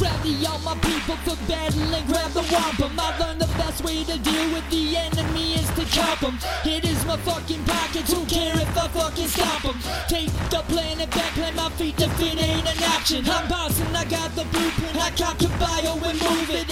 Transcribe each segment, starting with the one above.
ready all my people for battle and grab the wampum. I learned the best way to deal with the enemy is to cop 'em. It is my fucking pockets, who care if I fucking stop stop 'em? Take the planet back, plant my feet if it ain't an option. I'm bossing, I got the blueprint, I cop your bio and move it.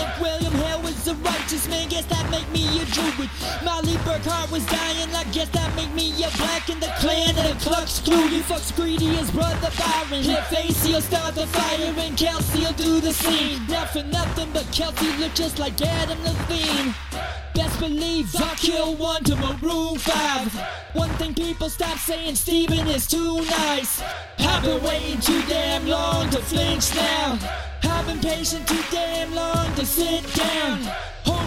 Righteous man, guess that make me a druid. Mollie Burkhart was dying, I guess that make me a black in the clan of the Klux Klan. You fucks greedy as brother Byron. Face, he'll start the fire and Kelsey will do the scene. Not for nothing, but Kelsey look just like Adam Levine. Best believe I kill one to maroon five. One thing people stop saying, Steven is too nice. I've been waiting too damn long to flinch now. I've been patient too damn long to sit down.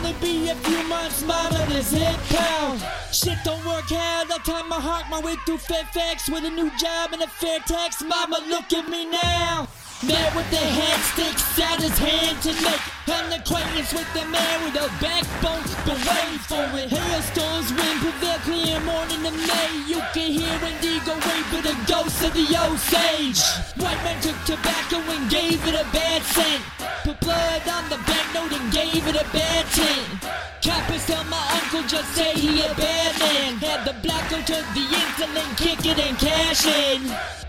Only be a few months, mama, this hit pal. Shit don't work out, I time my heart my way through Fairfax with a new job and a fair tax. Mama, look at me now. Man with the hand sticks out his hand to make an acquaintance with the man with a backbone. But wait for it. Hailstones, wind prevail, clear morning in May. You can hear Indigo wave for the ghost of the Osage. White man took tobacco and gave it a bad scent. Put blood on the banknote it a bad tint. Coppers tell my uncle just say he a bad man. Had the black go to the insulin, kick it and cash in.